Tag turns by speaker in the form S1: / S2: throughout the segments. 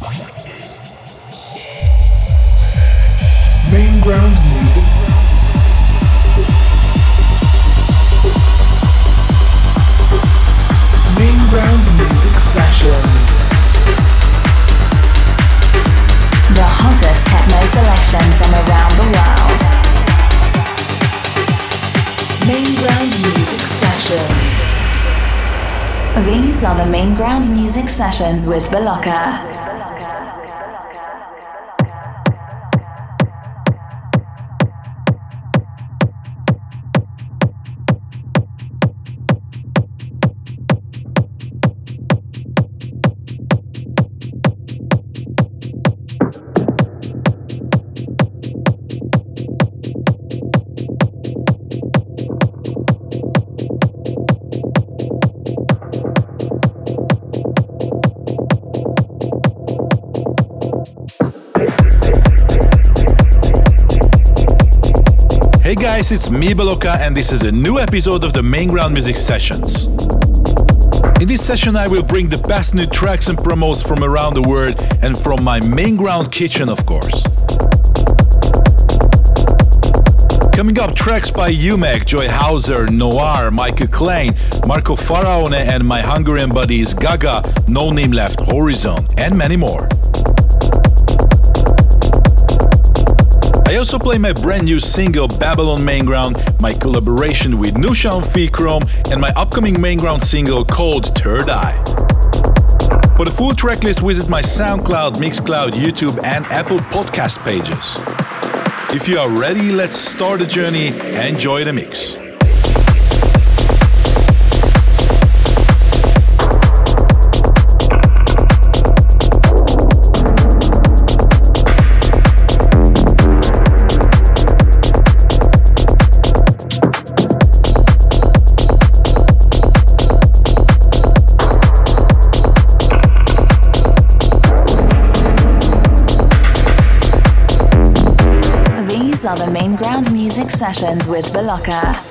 S1: Main ground music. Main ground music sessions.
S2: The hottest techno selection from around the world.
S1: Main ground music sessions.
S2: These are the main ground music sessions with Belocca.
S3: Guys, it's me Belocca and this is a new episode of the Main Ground Music Sessions. In this session I will bring the best new tracks and promos from around the world and from my main ground kitchen of course. Coming up, tracks by Umek, Joyhauser, Noir, Michael Klein, Marco Faraone, and my Hungarian buddies Gaga, No Name Left, Horizon, and many more. Also play my brand new single Babylon Main Ground, my collaboration with Nusha on Chrome, and my upcoming Main Ground single called Third Eye. For the full tracklist, visit my SoundCloud, Mixcloud, YouTube, and Apple podcast pages. If you are ready, let's start the journey. Enjoy the mix.
S2: Main ground music sessions with Belocca.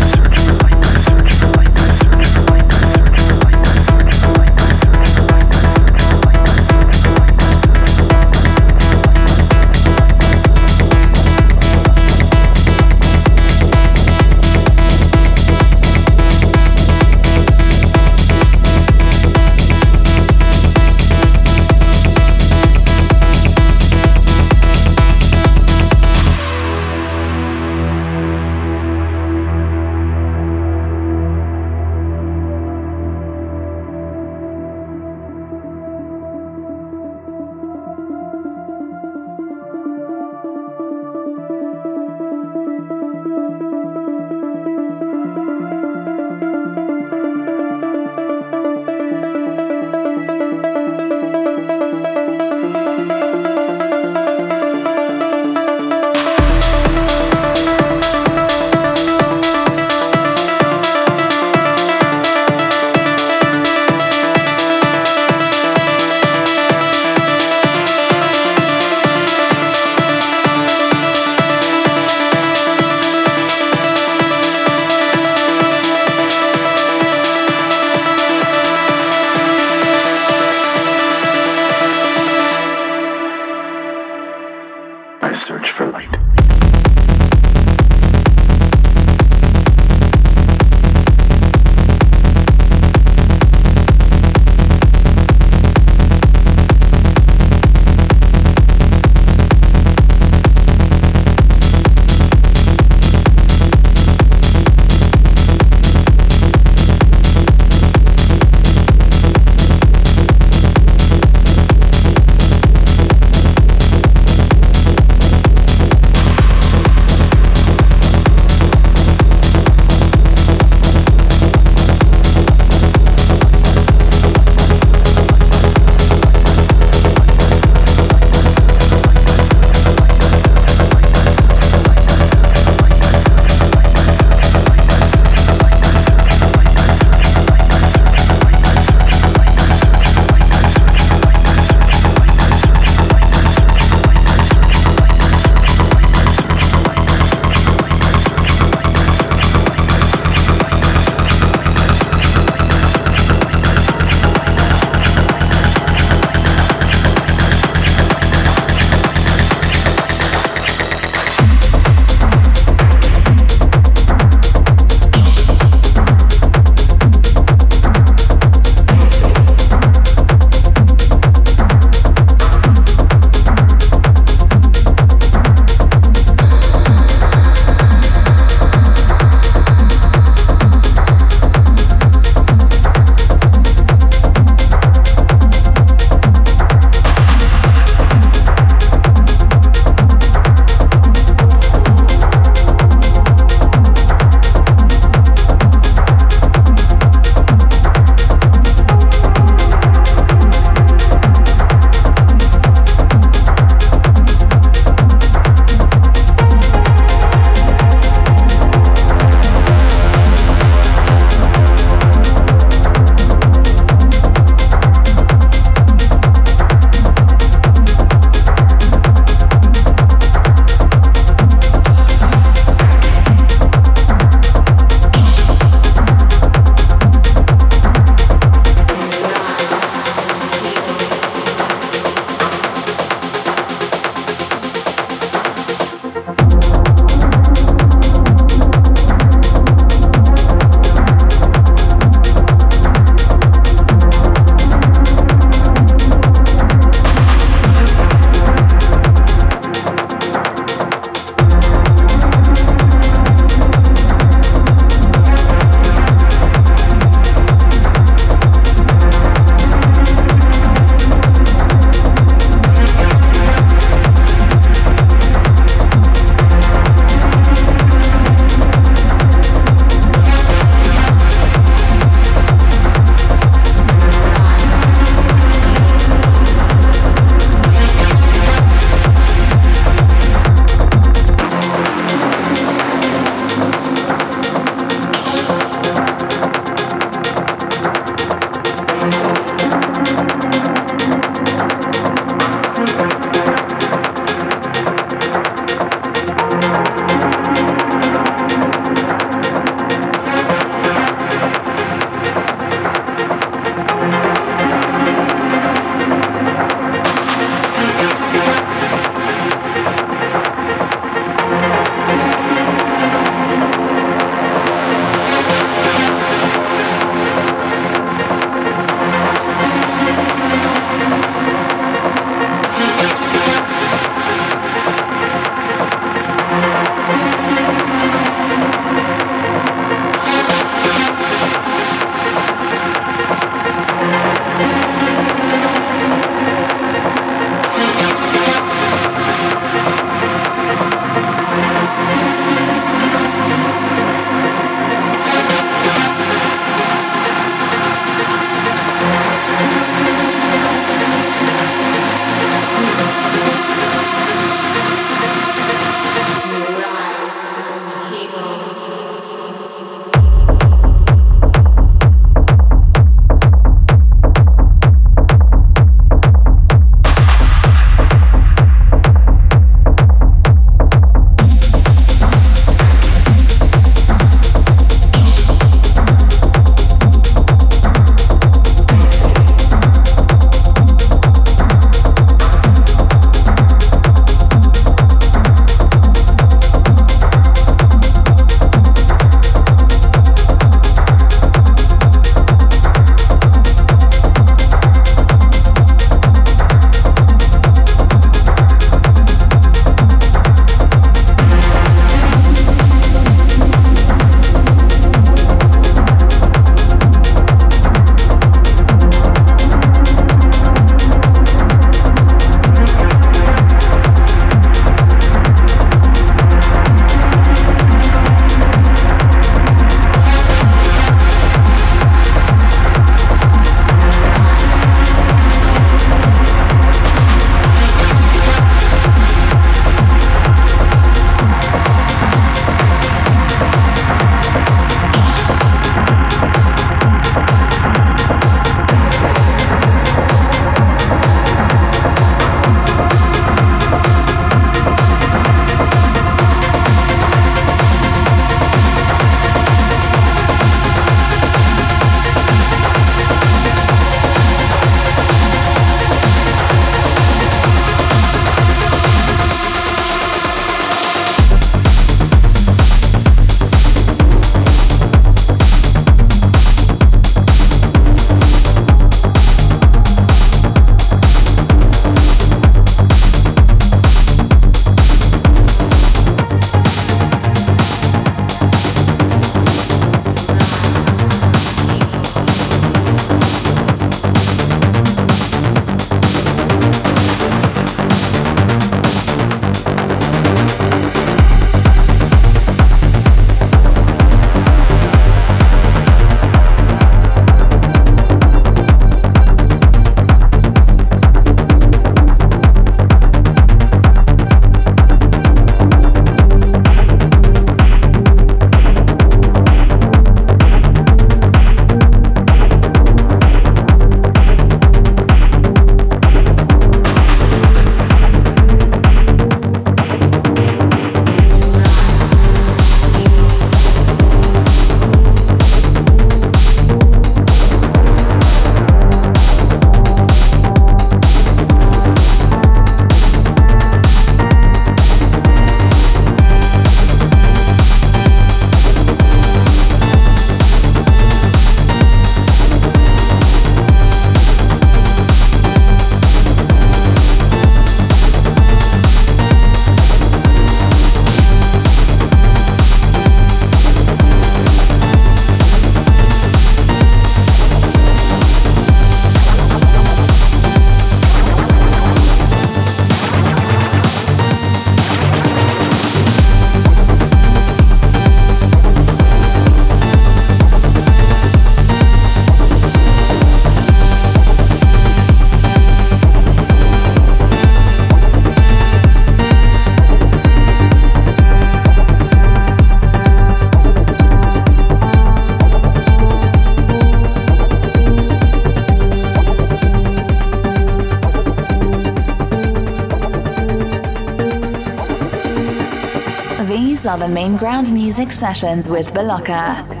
S2: Are the main ground music sessions with Belocca.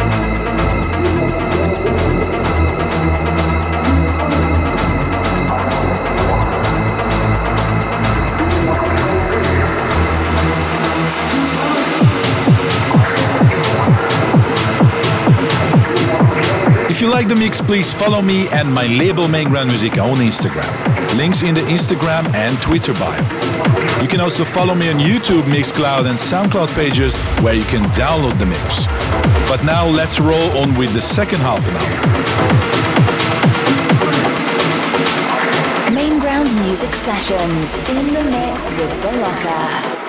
S3: If you like the mix, please follow me and my label Main Mainground Music on Instagram. Links in the Instagram and Twitter bio. You can also follow me on YouTube, Mixcloud, and SoundCloud pages where you can download the mix. But now let's roll on with the second half an hour.
S2: Mainground Music Sessions in the mix with
S4: Belocca.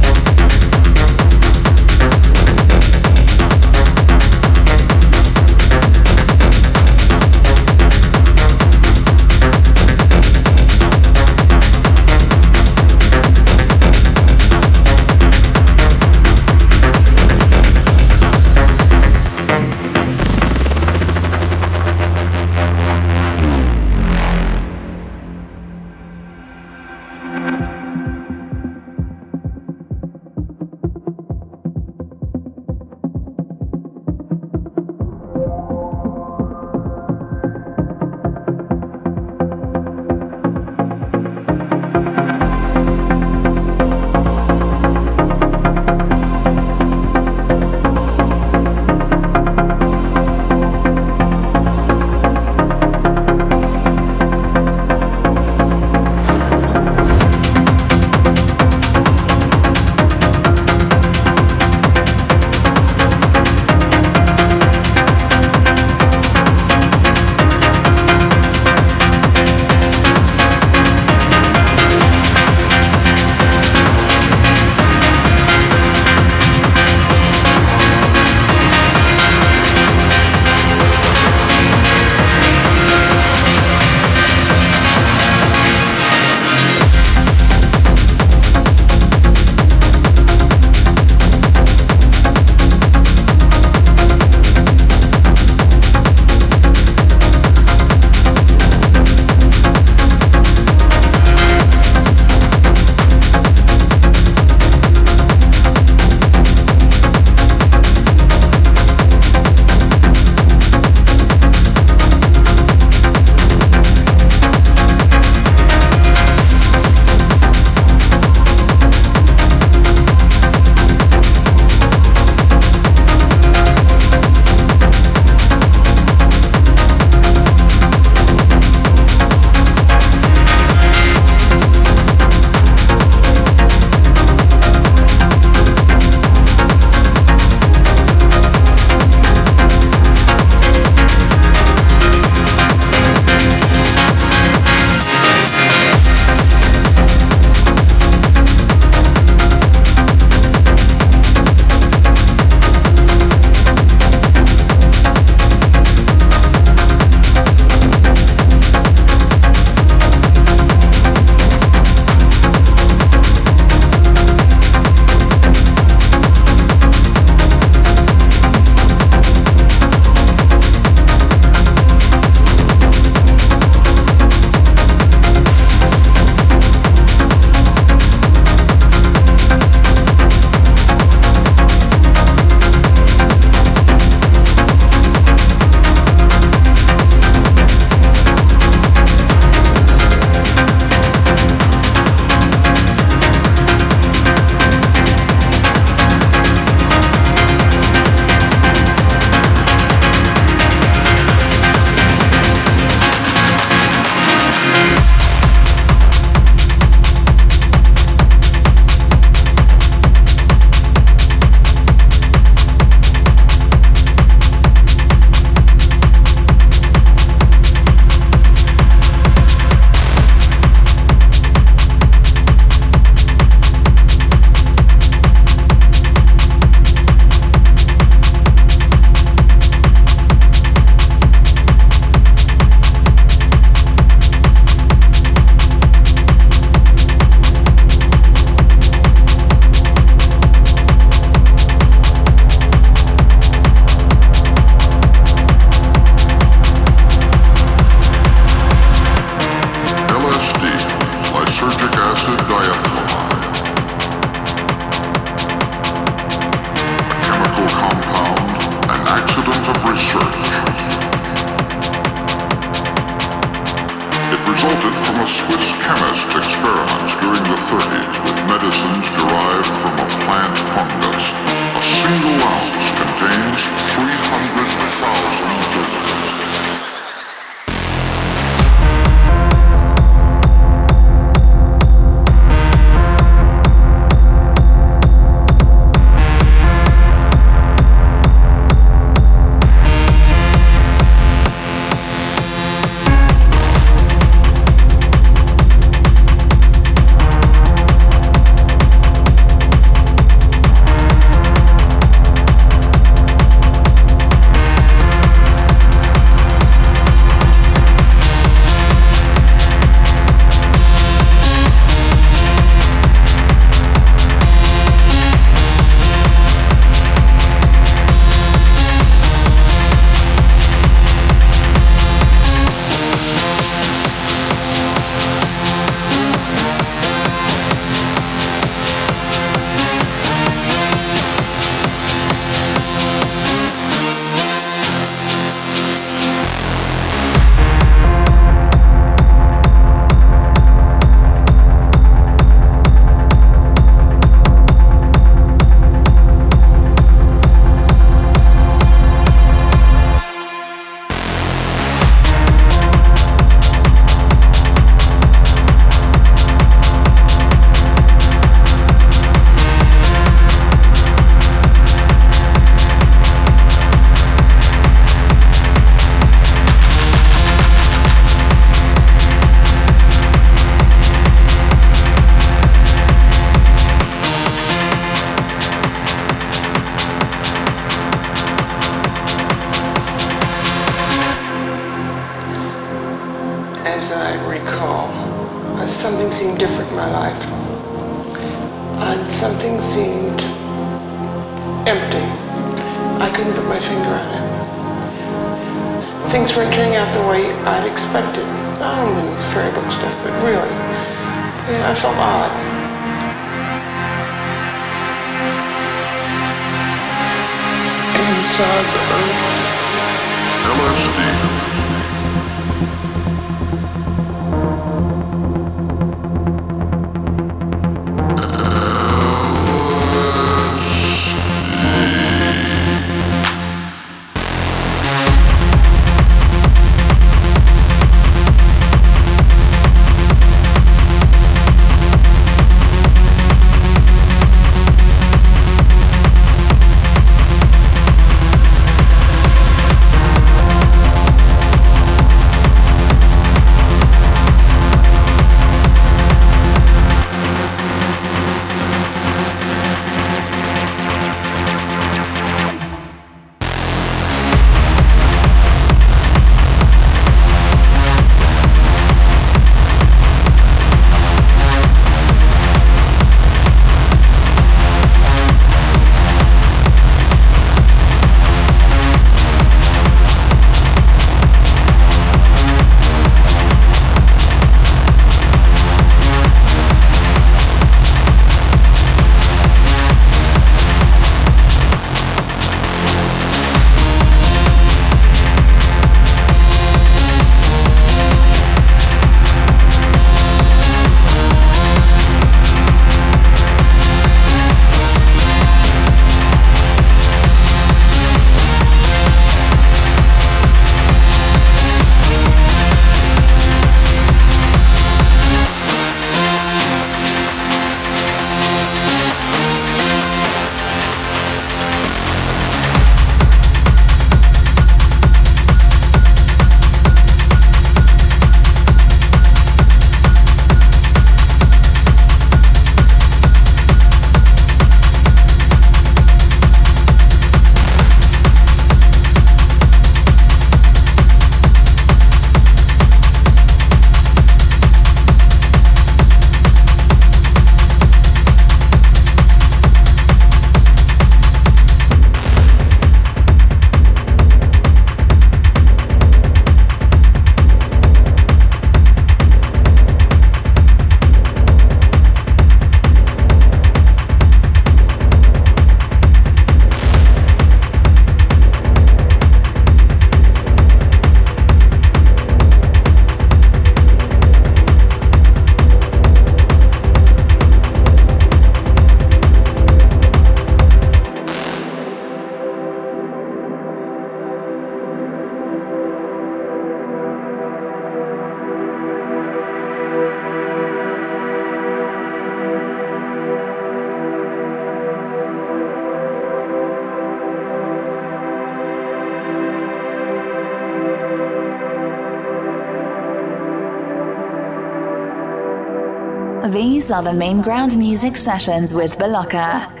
S4: Are the Mainground music sessions with Belocca.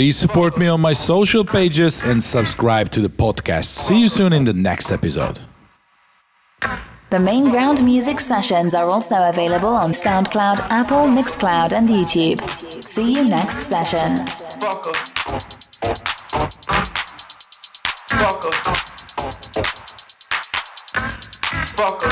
S3: Please support me on my social pages and subscribe to the podcast. See you soon in the next episode.
S2: The Mainground Music Sessions are also available on SoundCloud, Apple, Mixcloud, and YouTube. See you next session. Fucker. Fucker.